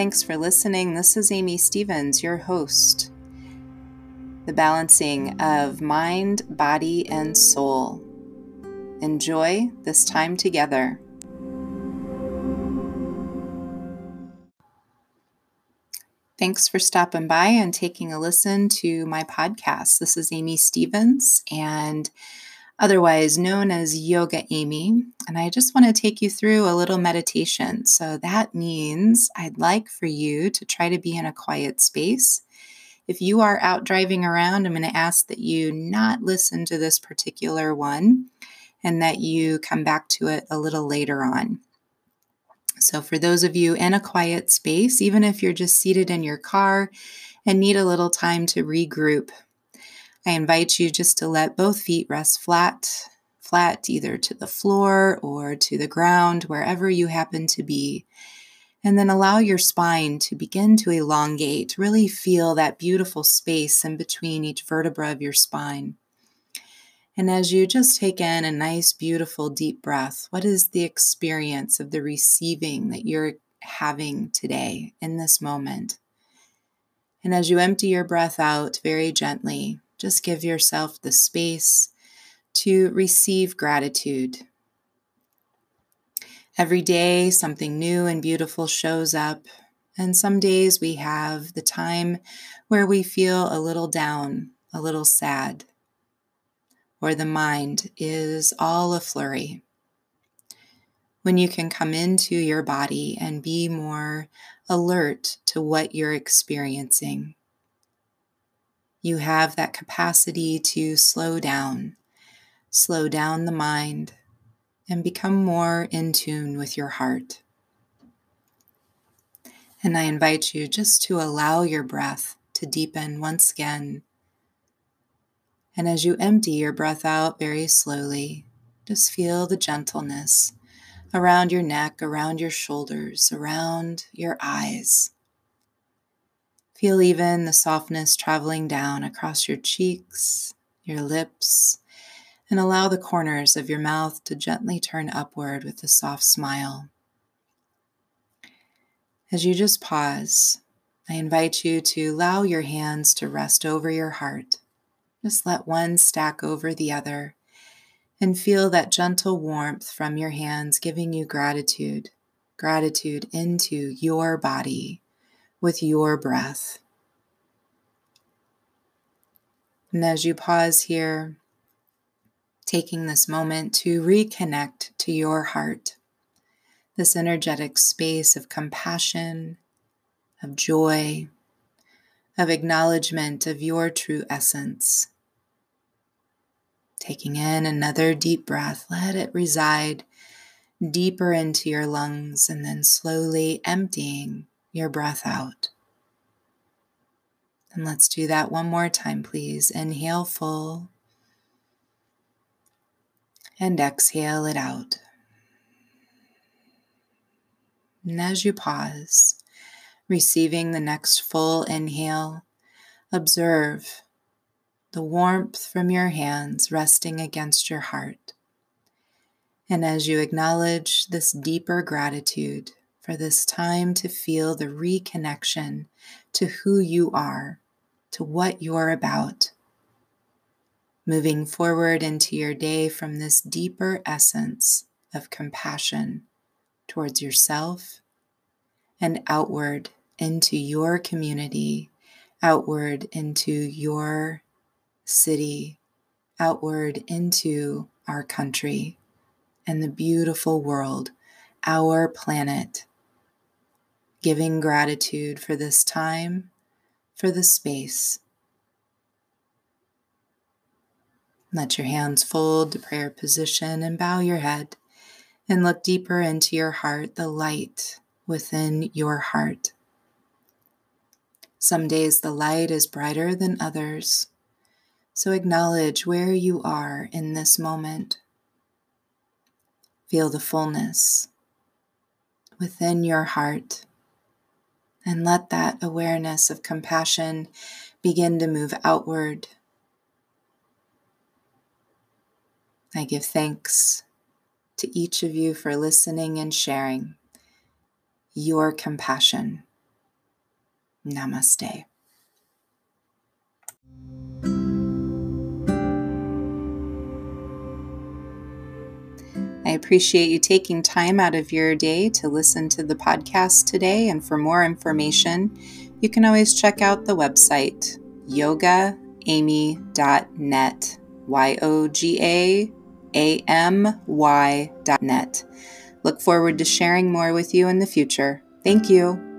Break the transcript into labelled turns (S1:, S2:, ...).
S1: Thanks for listening. This is Amy Stevens, your host. The balancing of mind, body, and soul. Enjoy this time together. Thanks for stopping by and taking a listen to my podcast. This is Amy Stevens, and otherwise known as Yoga Amy. And I just want to take you through a little meditation. So that means I'd like for you to try to be in a quiet space. If you are out driving around, I'm going to ask that you not listen to this particular one and that you come back to it a little later on. So, for those of you in a quiet space, even if you're just seated in your car and need a little time to regroup, I invite you just to let both feet rest flat, flat either to the floor or to the ground, wherever you happen to be. And then allow your spine to begin to elongate. Really feel that beautiful space in between each vertebra of your spine. And as you just take in a nice, beautiful, deep breath, what is the experience of the receiving that you're having today in this moment? And as you empty your breath out very gently, just give yourself the space to receive gratitude. Every day, something new and beautiful shows up, and some days we have the time where we feel a little down, a little sad, or the mind is all a flurry. When you can come into your body and be more alert to what you're experiencing you have that capacity to slow down, slow down the mind, and become more in tune with your heart. And I invite you just to allow your breath to deepen once again. And as you empty your breath out very slowly, just feel the gentleness around your neck, around your shoulders, around your eyes. Feel even the softness traveling down across your cheeks, your lips, and allow the corners of your mouth to gently turn upward with a soft smile. As you just pause, I invite you to allow your hands to rest over your heart. Just let one stack over the other and feel that gentle warmth from your hands giving you gratitude, gratitude into your body with your breath. And as you pause here, taking this moment to reconnect to your heart, this energetic space of compassion, of joy, of acknowledgement of your true essence. Taking in another deep breath, let it reside deeper into your lungs and then slowly emptying your breath out. And let's do that one more time, please. Inhale full and exhale it out. And as you pause, receiving the next full inhale, observe the warmth from your hands resting against your heart. And as you acknowledge this deeper gratitude for this time to feel the reconnection to who you are, to what you're about. Moving forward into your day from this deeper essence of compassion towards yourself and outward into your community, outward into your city, outward into our country and the beautiful world, our planet giving gratitude for this time, for the space. Let your hands fold to prayer position and bow your head and look deeper into your heart, the light within your heart. Some days the light is brighter than others, so acknowledge where you are in this moment. Feel the fullness within your heart and let that awareness of compassion begin to move outward. I give thanks to each of you for listening and sharing your compassion Namaste. I appreciate you taking time out of your day to listen to the podcast today. And for more information, you can always check out the website yogaamy.net. Y O G A A M Y.net. Look forward to sharing more with you in the future. Thank you.